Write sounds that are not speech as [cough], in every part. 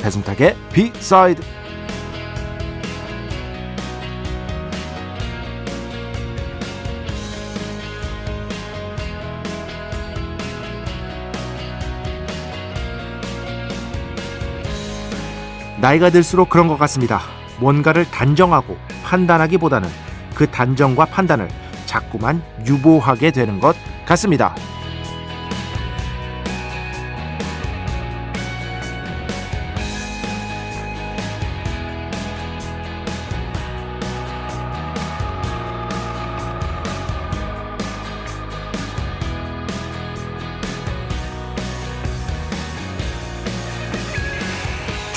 배승탁의 비사이드 나이가 들수록 그런 것 같습니다. 뭔가를 단정하고 판단하기보다는 그 단정과 판단을 자꾸만 유보하게 되는 것 같습니다.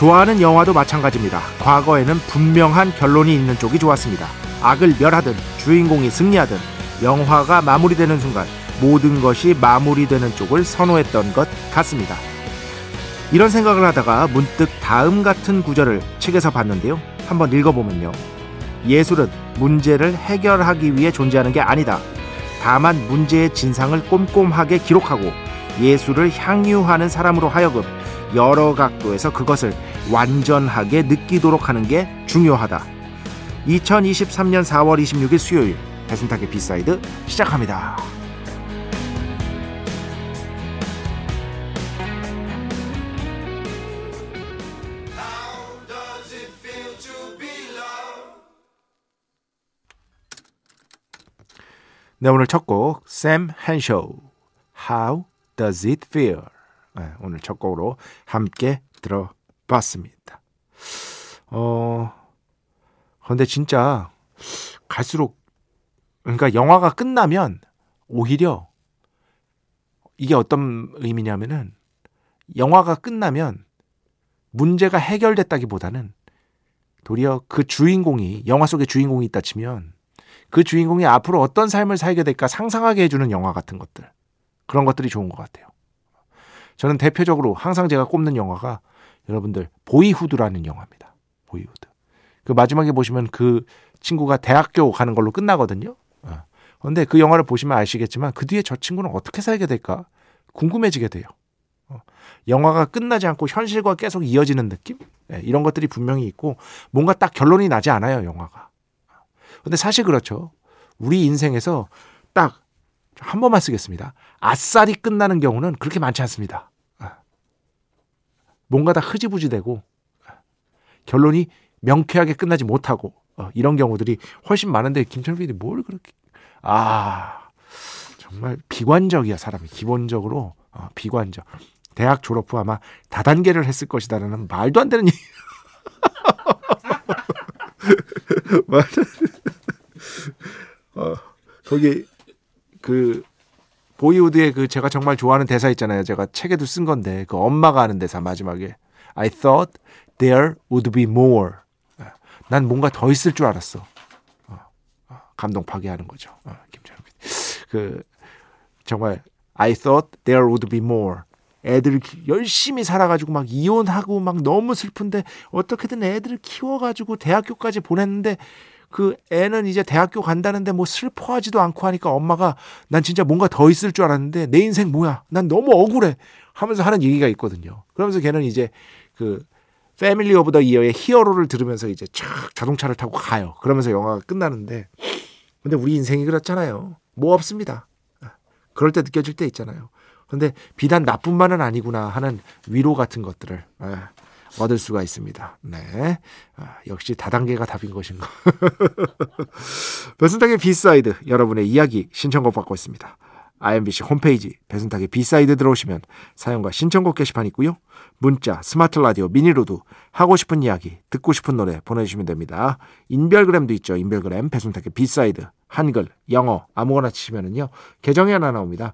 좋아하는 영화도 마찬가지입니다. 과거에는 분명한 결론이 있는 쪽이 좋았습니다. 악을 멸하든 주인공이 승리하든 영화가 마무리되는 순간 모든 것이 마무리되는 쪽을 선호했던 것 같습니다. 이런 생각을 하다가 문득 다음 같은 구절을 책에서 봤는데요. 한번 읽어보면요. 예술은 문제를 해결하기 위해 존재하는 게 아니다. 다만 문제의 진상을 꼼꼼하게 기록하고 예술을 향유하는 사람으로 하여금 여러 각도에서 그것을 완전하게 느끼도록 하는 게 중요하다. 2023년 4월 26일 수요일 배순탁의 비사이드 시작합니다. 네, 오늘 첫 곡, 샘 헨쇼, How Does It Feel? 네, 오늘 첫 곡으로 함께 들어봤습니다. 어, 근데 진짜 갈수록, 그러니까 영화가 끝나면 오히려 이게 어떤 의미냐면은 영화가 끝나면 문제가 해결됐다기보다는 도리어 그 주인공이 영화 속에 주인공이 있다 치면 그 주인공이 앞으로 어떤 삶을 살게 될까 상상하게 해주는 영화 같은 것들 그런 것들이 좋은 것 같아요. 저는 대표적으로 항상 제가 꼽는 영화가 여러분들 보이후드라는 영화입니다. 보이후드. 그 마지막에 보시면 그 친구가 대학교 가는 걸로 끝나거든요. 그런데 어. 그 영화를 보시면 아시겠지만 그 뒤에 저 친구는 어떻게 살게 될까 궁금해지게 돼요. 어. 영화가 끝나지 않고 현실과 계속 이어지는 느낌? 네, 이런 것들이 분명히 있고 뭔가 딱 결론이 나지 않아요, 영화가. 근데 사실 그렇죠. 우리 인생에서 딱 한 번만 쓰겠습니다. 아싸리 끝나는 경우는 그렇게 많지 않습니다. 뭔가 다 흐지부지 되고 결론이 명쾌하게 끝나지 못하고 어, 이런 경우들이 훨씬 많은데 김철 PD이 뭘 그렇게 아 정말 비관적이야 사람이. 기본적으로 어, 비관적. 대학 졸업 후 아마 다단계를 했을 것이다라는 말도 안 되는 얘기. [laughs] 말도 어, 거기 그 보이우드의 그 제가 정말 좋아하는 대사 있잖아요. 제가 책에도 쓴 건데 그 엄마가 하는 대사 마지막에 I thought there would be more. 난 뭔가 더 있을 줄 알았어. 어, 어, 감동 파괴하는 거죠. 어, 김철민. 그 정말 I thought there would be more. 애들 열심히 살아가지고 막 이혼하고 막 너무 슬픈데 어떻게든 애들을 키워가지고 대학교까지 보냈는데 그 애는 이제 대학교 간다는데 뭐 슬퍼하지도 않고 하니까 엄마가 난 진짜 뭔가 더 있을 줄 알았는데 내 인생 뭐야? 난 너무 억울해. 하면서 하는 얘기가 있거든요. 그러면서 걔는 이제 그 Family of the Year의 Hero를 들으면서 이제 촥 자동차를 타고 가요. 그러면서 영화가 끝나는데 근데 우리 인생이 그렇잖아요. 뭐 없습니다. 그럴 때 느껴질 때 있잖아요. 근데 비단 나뿐만은 아니구나 하는 위로 같은 것들을 얻을 수가 있습니다. 네. 아, 역시 다단계가 답인 것인가. [laughs] 배순탁의 비사이드 여러분의 이야기 신청곡 받고 있습니다. IMBC 홈페이지 배순탁의 비사이드 들어오시면 사연과 신청곡 게시판 있고요. 문자, 스마트 라디오, 미니로도 하고 싶은 이야기, 듣고 싶은 노래 보내주시면 됩니다. 인별그램도 있죠. 인별그램 배순탁의 비사이드 한글, 영어 아무거나 치시면은요 계정이 하나 나옵니다.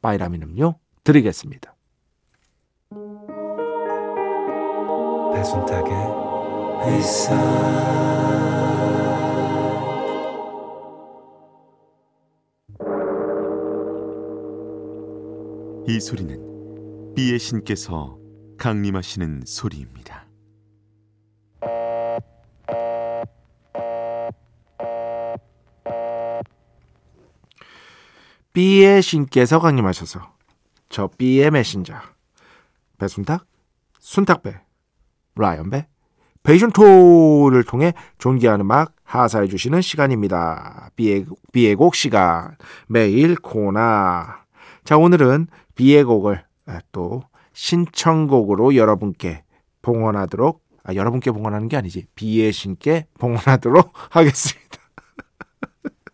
바이라민 음료 드리겠습니다. 배순탁의 이 소리는 비의 신께서 강림하시는 소리입니다. B의 신께서 강림하셔서 저 B의 메신저 배순탁, 순탁배, 라이언배, 베이션토를 통해 존귀한 음악 하사해 주시는 시간입니다. B의, B의 곡 시간 매일 코나 자 오늘은 B의 곡을 아, 또 신청곡으로 여러분께 봉헌하도록 아, 여러분께 봉헌하는 게 아니지 B의 신께 봉헌하도록 [laughs] 하겠습니다.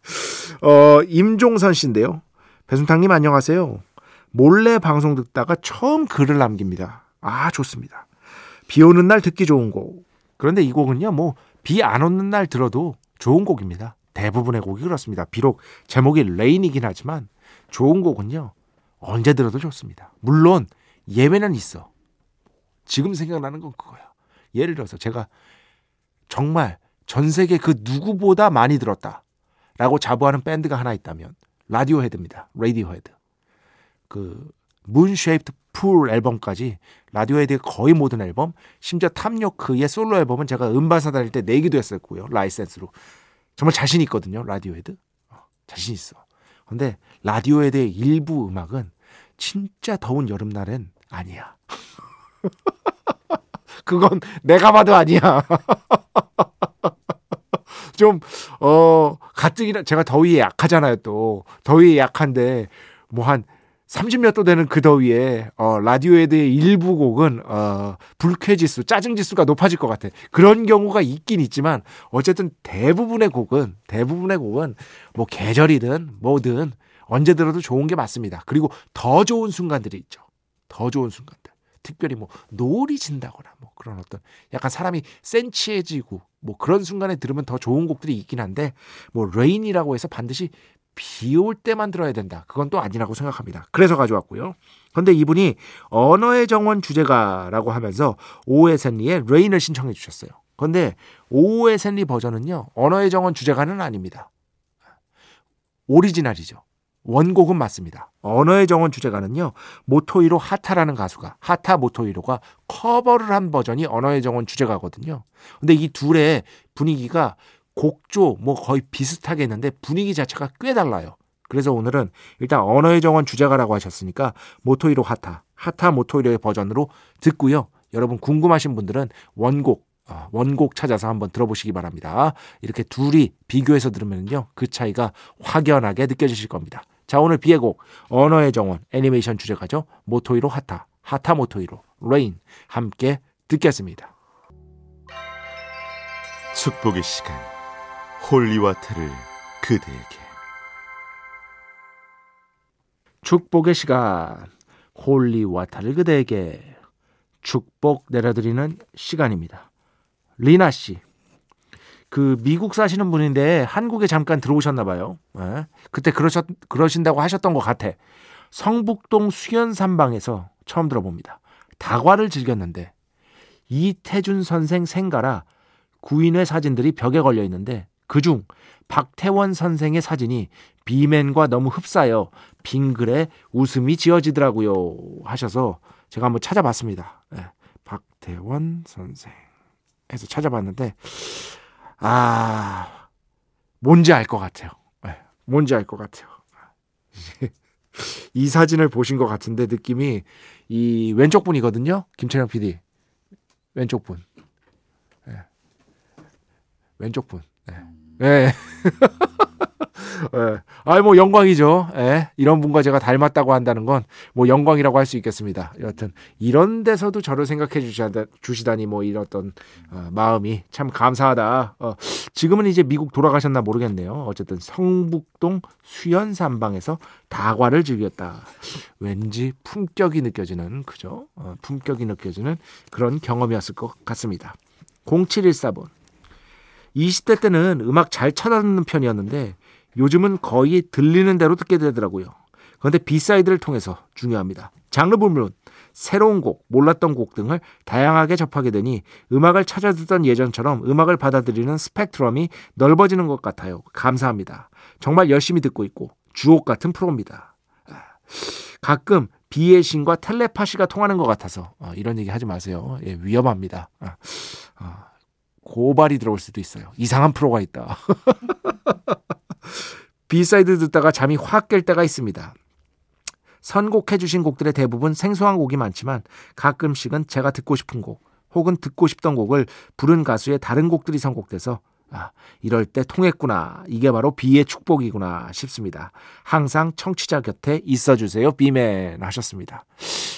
[laughs] 어, 임종선 씨인데요. 배순탁님 안녕하세요. 몰래 방송 듣다가 처음 글을 남깁니다. 아, 좋습니다. 비 오는 날 듣기 좋은 곡. 그런데 이 곡은요, 뭐, 비 안 오는 날 들어도 좋은 곡입니다. 대부분의 곡이 그렇습니다. 비록 제목이 Rain이긴 하지만 좋은 곡은요, 언제 들어도 좋습니다. 물론, 예외는 있어. 지금 생각나는 건 그거야. 예를 들어서 제가 정말 전 세계 그 누구보다 많이 들었다. 라고 자부하는 밴드가 하나 있다면 라디오 헤드입니다. 라디오 헤드. 그 Moon Shaped Pool 앨범까지 라디오 헤드의 거의 모든 앨범, 심지어 탐 요크의 솔로 앨범은 제가 음반사 다닐 때 내기도 했었고요. 라이센스로. 정말 자신 있거든요. 라디오 헤드. 어, 자신 있어. 근데 라디오 헤드의 일부 음악은 진짜 더운 여름날엔 아니야. [laughs] 그건 내가 봐도 아니야. [laughs] 좀, 어, 가뜩이나 제가 더위에 약하잖아요, 또. 더위에 약한데, 뭐 한 30몇 도 되는 그 더위에, 어, 라디오에 대해 일부 곡은, 어, 불쾌지수, 짜증지수가 높아질 것 같아. 그런 경우가 있긴 있지만, 어쨌든 대부분의 곡은, 대부분의 곡은, 뭐 계절이든 뭐든 언제 들어도 좋은 게 맞습니다. 그리고 더 좋은 순간들이 있죠. 더 좋은 순간들. 특별히 뭐 노을이 진다거나 뭐 그런 어떤 약간 사람이 센치해지고 뭐 그런 순간에 들으면 더 좋은 곡들이 있긴 한데 뭐 Rain이라고 해서 반드시 비 올 때만 들어야 된다. 그건 또 아니라고 생각합니다. 그래서 가져왔고요. 근데 이분이 언어의 정원 주제가라고 하면서 오에 센리의 Rain을 신청해 주셨어요. 근데 오에 센리 버전은요. 언어의 정원 주제가는 아닙니다. 오리지널이죠. 원곡은 맞습니다. 언어의 정원 주제가는요. 모토히로 하타라는 가수가 하타 모토히로가 커버를 한 버전이 언어의 정원 주제가거든요. 근데 이 둘의 분위기가 곡조 뭐 거의 비슷하게 했는데 분위기 자체가 꽤 달라요. 그래서 오늘은 일단 언어의 정원 주제가라고 하셨으니까 모토이로 하타, 하타 모토이로의 버전으로 듣고요. 여러분 궁금하신 분들은 원곡 어, 원곡 찾아서 한번 들어보시기 바랍니다. 이렇게 둘이 비교해서 들으면요. 그 차이가 확연하게 느껴지실 겁니다. 자, 오늘 비의 곡. 언어의 정원. 애니메이션 주제가죠. 모토이로 하타, 하타 모토이로. Rain. 함께 듣겠습니다. 축복의 시간. Holy water를 그대에게. 축복의 시간. Holy water를 그대에게. 축복 내려드리는 시간입니다. 리나 씨. 그 미국 사시는 분인데 한국에 잠깐 들어오셨나 봐요. 네. 그때 그러셨 그러신다고 하셨던 것 같아. 성북동 수연산방에서 처음 들어봅니다. 다과를 즐겼는데 이태준 선생 생가라 구인의 사진들이 벽에 걸려 있는데 그중 박태원 선생의 사진이 비맨과 너무 흡사여 빙글에 웃음이 지어지더라고요 하셔서 제가 한번 찾아봤습니다. 네. 박태원 선생 해서 찾아봤는데 아, 뭔지 알 것 같아요. 네, 뭔지 알 것 같아요. 이 사진을 보신 것 같은데 느낌이 이 왼쪽 분이거든요. 김철영 PD. 왼쪽 분. 네. 왼쪽 분. 네. 네. [laughs] 예. 아이 뭐 영광이죠. 예. 이런 분과 제가 닮았다고 한다는 건 뭐 영광이라고 할 수 있겠습니다. 여하튼 이런 데서도 저를 생각해 주시다, 주시다니 뭐 이런 어떤 어, 마음이 참 감사하다. 어, 지금은 이제 미국 돌아가셨나 모르겠네요. 어쨌든 성북동 수연산방에서 다과를 즐겼다. 왠지 품격이 느껴지는 그죠? 어, 품격이 느껴지는 그런 경험이었을 것 같습니다. 0714번 20대 때는 음악 잘 찾아듣는 편이었는데 요즘은 거의 들리는 대로 듣게 되더라고요. 그런데 B side를 통해서 중요합니다. 장르 불문, 새로운 곡, 몰랐던 곡 등을 다양하게 접하게 되니 음악을 찾아 듣던 예전처럼 음악을 받아들이는 스펙트럼이 넓어지는 것 같아요. 감사합니다. 정말 열심히 듣고 있고 주옥 같은 프로입니다. 아, 가끔 비의 신과 텔레파시가 통하는 것 같아서 어, 이런 얘기 하지 마세요. 예, 위험합니다. 아, 아, 고발이 들어올 수도 있어요. 이상한 프로가 있다. [laughs] B side 듣다가 잠이 확 깰 때가 있습니다. 선곡해 주신 곡들의 대부분 생소한 곡이 많지만 가끔씩은 제가 듣고 싶은 곡 혹은 듣고 싶던 곡을 부른 가수의 다른 곡들이 선곡돼서 아, 이럴 때 통했구나. 이게 바로 비의 축복이구나 싶습니다. 항상 청취자 곁에 있어 주세요. 비맨 하셨습니다.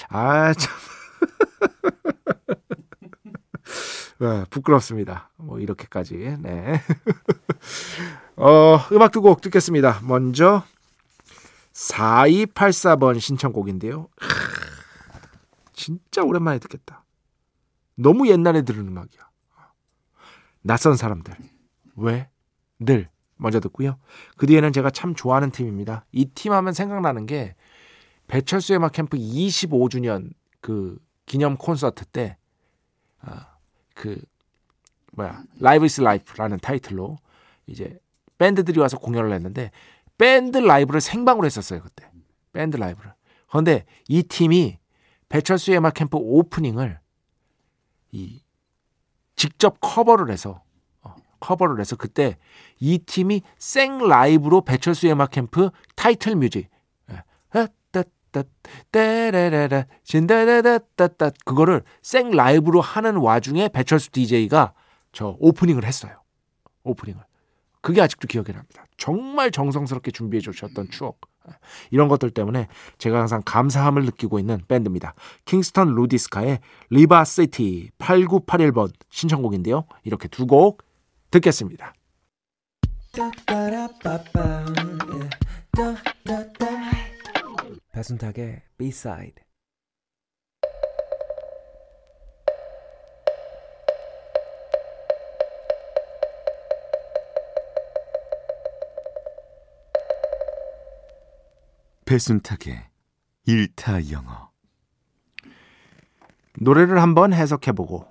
아, 참. [laughs] 네, 부끄럽습니다. 뭐 이렇게까지. 네. [laughs] 어, 음악 두 곡 듣겠습니다. 먼저 4284번 신청곡인데요. 진짜 오랜만에 듣겠다. 너무 옛날에 들은 음악이야. 낯선 사람들. 왜? 늘. 먼저 듣고요. 그 뒤에는 제가 참 좋아하는 팀입니다. 이 팀 하면 생각나는 게 배철수 음악 캠프 25주년 그 기념 콘서트 때 아, 그 뭐야 Live is Life라는 타이틀로 이제 밴드들이 와서 공연을 했는데 밴드 라이브를 생방으로 했었어요 그때 밴드 라이브를 그런데 이 팀이 배철수의 음악 캠프 오프닝을 이 직접 커버를 해서 어, 커버를 해서 그때 이 팀이 생 라이브로 배철수의 음악 캠프 타이틀 뮤직 따따따따라라라 신다라따따 그거를 생 라이브로 하는 와중에 배철수 DJ가 저 오프닝을 했어요. 오프닝을. 그게 아직도 기억이 납니다. 정말 정성스럽게 준비해 주셨던 추억. 이런 것들 때문에 제가 항상 감사함을 느끼고 있는 밴드입니다. 킹스턴 루디스카의 River City 8981번 신청곡인데요. 이렇게 두 곡 듣겠습니다. 배순탁의 B-side 배순탁의 일타 영어. 노래를 한번 해석해보고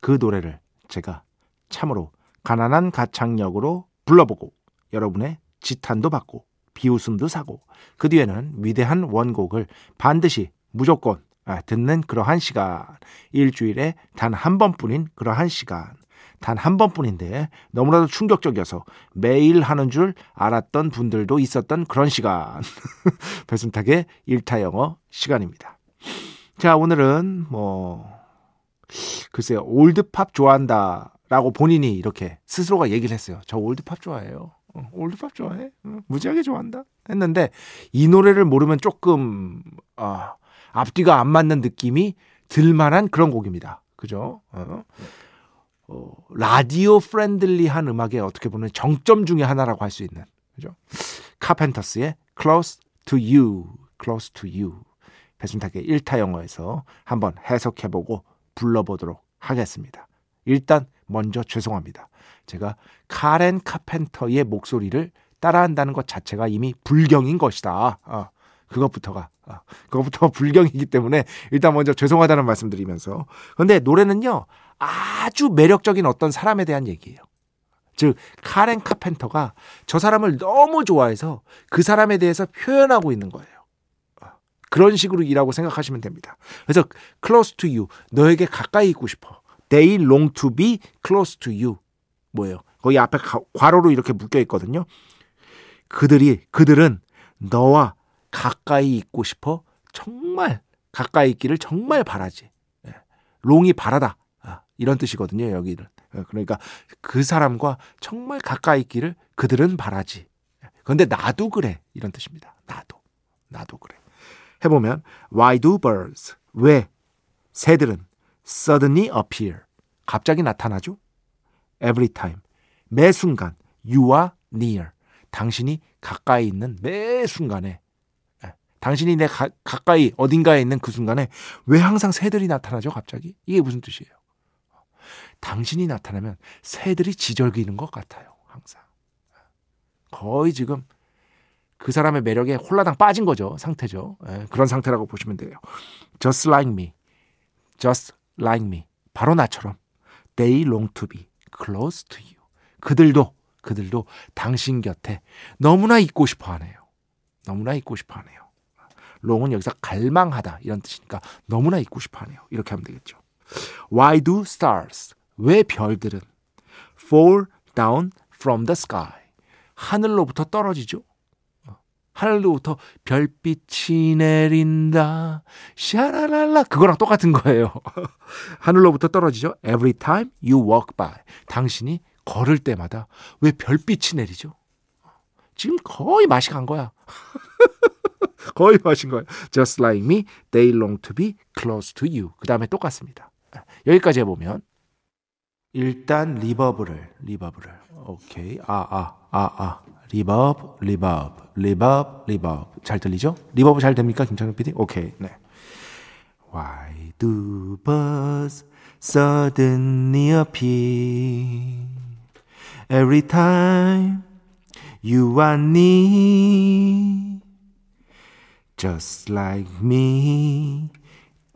그 노래를 제가 참으로 가난한 가창력으로 불러보고 여러분의 지탄도 받고 비웃음도 사고 그 뒤에는 위대한 원곡을 반드시 무조건 아, 듣는 그러한 시간 일주일에 단 한 번뿐인 그러한 시간 단 한 번뿐인데 너무나도 충격적이어서 매일 하는 줄 알았던 분들도 있었던 그런 시간 [laughs] 배순탁의 일타 영어 시간입니다. 자 오늘은 뭐 글쎄요 올드팝 좋아한다 라고 본인이 이렇게 스스로가 얘기를 했어요. 저 올드팝 좋아해요. 어, 올드팝 좋아해? 어, 무지하게 좋아한다? 했는데 이 노래를 모르면 조금 어, 앞뒤가 안 맞는 느낌이 들만한 그런 곡입니다. 그죠? 어, 어, 라디오 friendly한 음악의 어떻게 보면 정점 중의 하나라고 할 수 있는 그죠? 카펜터스의 Close to You, Close to You 배순탁의 1타 영어에서 한번 해석해보고 불러보도록 하겠습니다. 일단 먼저 죄송합니다. 제가 카렌 카펜터의 목소리를 따라한다는 것 자체가 이미 불경인 것이다. 어, 그것부터가 어, 그것부터가 [laughs] 불경이기 때문에 일단 먼저 죄송하다는 말씀드리면서 그런데 노래는요 아주 매력적인 어떤 사람에 대한 얘기예요. 즉 카렌 카펜터가 저 사람을 너무 좋아해서 그 사람에 대해서 표현하고 있는 거예요. 어, 그런 식으로 일하고 생각하시면 됩니다. 그래서 close to you 너에게 가까이 있고 싶어. They long to be close to you. 뭐예요? 거기 앞에 괄호로 이렇게 묶여 있거든요. 그들이 그들은 너와 가까이 있고 싶어 정말 가까이 있기를 정말 바라지. 예. 롱이 바라다. 아, 이런 뜻이거든요, 여기는. 예, 그러니까 그 사람과 정말 가까이 있기를 그들은 바라지. 그런데 나도 그래. 이런 뜻입니다. 나도. 나도 그래. 해보면 Why do birds? 왜 새들은 suddenly appear? 갑자기 나타나죠? Every time. 매 순간 you are near. 당신이 가까이 있는 매 순간에 예, 당신이 내 가, 가까이 어딘가에 있는 그 순간에 왜 항상 새들이 나타나죠 갑자기 이게 무슨 뜻이에요 당신이 나타나면 새들이 지절기는 것 같아요 항상 거의 지금 그 사람의 매력에 홀라당 빠진 거죠 상태죠 예, 그런 상태라고 보시면 돼요 just like me just like me 바로 나처럼 they long to be close to you 그들도 그들도 당신 곁에 너무나 있고 싶어 하네요. 너무나 있고 싶어 하네요. 롱은 여기서 갈망하다 이런 뜻이니까 너무나 있고 싶어 하네요. 이렇게 하면 되겠죠. Why do stars? 왜 별들은 fall down from the sky? 하늘로부터 떨어지죠. 하늘로부터 별빛이 내린다. 샤라랄라. 그거랑 똑같은 거예요. [laughs] 하늘로부터 떨어지죠. Every time you walk by. 당신이 걸을 때마다 왜 별빛이 내리죠? 지금 거의 맛이 간 거야. [laughs] 거의 맛이 간 거야. Just like me, they long to be close to you. 그 다음에 똑같습니다. 여기까지 해보면 일단 리버브를 리버브를 오케이 아아 아 아 reverb reverb reverb reverb 잘 들리죠? reverb 잘 됩니까 김창현 PD? 오케이 네. Why do birds suddenly appear? every time you are near. Just like me,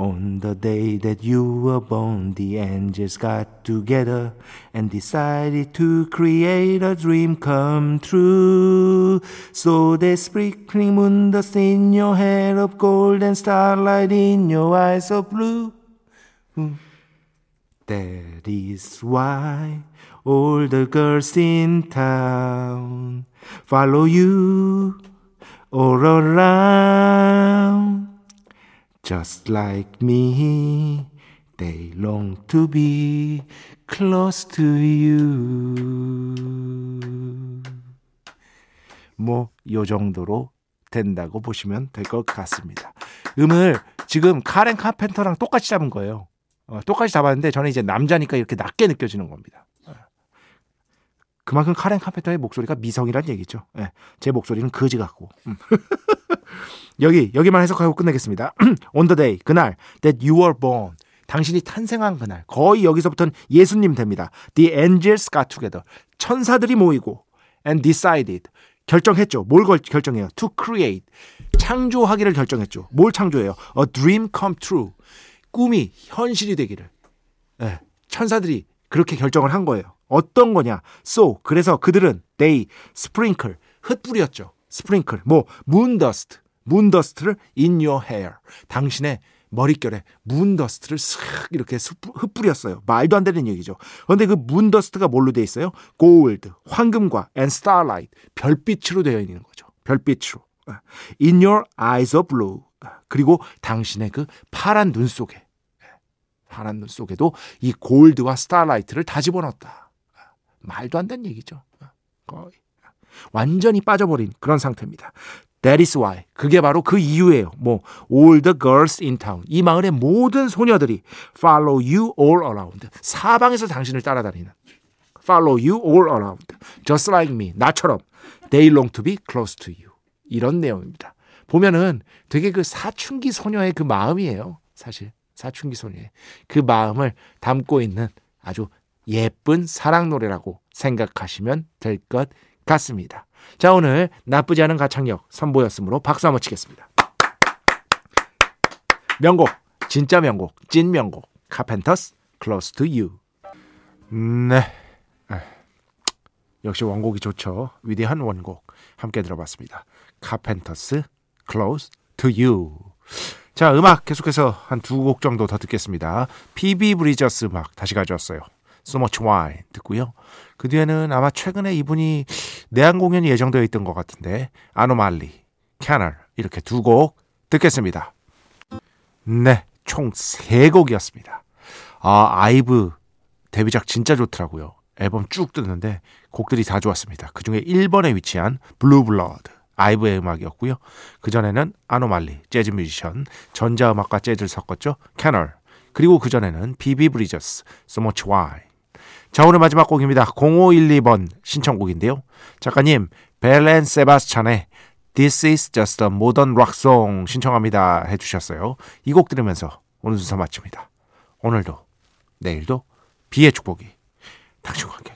On the day that you were born, the angels got together and decided to create a dream come true. So they sprinkling moondust in your hair of gold and starlight in your eyes of blue. Hmm. That is why all the girls in town follow you all around. Just like me, they long to be close to you. 뭐, 요 정도로 된다고 보시면 될 것 같습니다. 음을 지금 카렌 카펜터랑 똑같이 잡은 거예요. 어, 똑같이 잡았는데 저는 이제 남자니까 이렇게 낮게 느껴지는 겁니다. 그만큼 카렌 카펜터의 목소리가 미성이란 얘기죠. 네, 제 목소리는 거지 같고. 음. [laughs] 여기 여기만 해석하고 끝내겠습니다. [clears throat] On the day 그날 that you were born 당신이 탄생한 그날 거의 여기서부터는 예수님 됩니다. The angels got together 천사들이 모이고 and decided 결정했죠. 뭘 결정해요? To create 창조하기를 결정했죠. 뭘 창조해요? A dream come true 꿈이 현실이 되기를 네, 천사들이 그렇게 결정을 한 거예요. 어떤 거냐? So 그래서 그들은 they sprinkle 흩뿌렸죠. sprinkle 뭐 moondust를 in your hair 당신의 머릿결에 문더스트를 쓱 이렇게 흩뿌렸어요. 말도 안 되는 얘기죠. 그런데 그 문더스트가 뭘로 되어 있어요? 골드, 황금과 and starlight, 별빛으로 되어 있는 거죠. 별빛으로. In your eyes of blue. 그리고 당신의 그 파란 눈 속에 파란 눈 속에도 이 골드와 스타라이트를 다 집어넣었다. 말도 안 되는 얘기죠. 거의. 완전히 빠져버린 그런 상태입니다. That is why. 그게 바로 그 이유예요. 뭐, all the girls in town. 이 마을의 모든 소녀들이 follow you all around. 사방에서 당신을 따라다니는. follow you all around. just like me. 나처럼. They long to be close to you. 이런 내용입니다. 보면은 되게 그 사춘기 소녀의 그 마음이에요. 사실. 사춘기 소녀의 그 마음을 담고 있는 아주 예쁜 사랑 노래라고 생각하시면 될 것 같습니다. 자, 오늘 나쁘지 않은 가창력 선보였으므로 박수 한번 치겠습니다. 명곡, 진짜 명곡, 찐 명곡. 카펜터스 Close to You. 네. 역시 원곡이 좋죠. 위대한 원곡 함께 들어봤습니다. 카펜터스 Close to You. 자, 음악 계속해서 한 두 곡 정도 더 듣겠습니다. 피비 브리저스 음악 다시 가져왔어요. So Much Wine 듣고요. 그 뒤에는 아마 최근에 이분이 내한 공연이 예정되어 있던 것 같은데 아노말리, Canal 이렇게 두 곡 듣겠습니다. 네, 총 세 곡이었습니다. 아, 아이브 데뷔작 진짜 좋더라고요. 앨범 쭉 듣는데 곡들이 다 좋았습니다. 그 중에 1번에 위치한 Blue Blood 아이브의 음악이었고요. 그전에는 아노말리, 재즈 뮤지션, 전자음악과 재즈를 섞었죠. Canal. 그리고 그전에는 피비 브리저스, So Much Wine. 자, 오늘 마지막 곡입니다. 0512번 신청곡인데요. 작가님, 벨앤 세바스찬의 This is just a modern rock song 신청합니다 해주셨어요. 이 곡 들으면서 오늘 순서 마칩니다. 오늘도, 내일도 비의 축복이 당신과 함께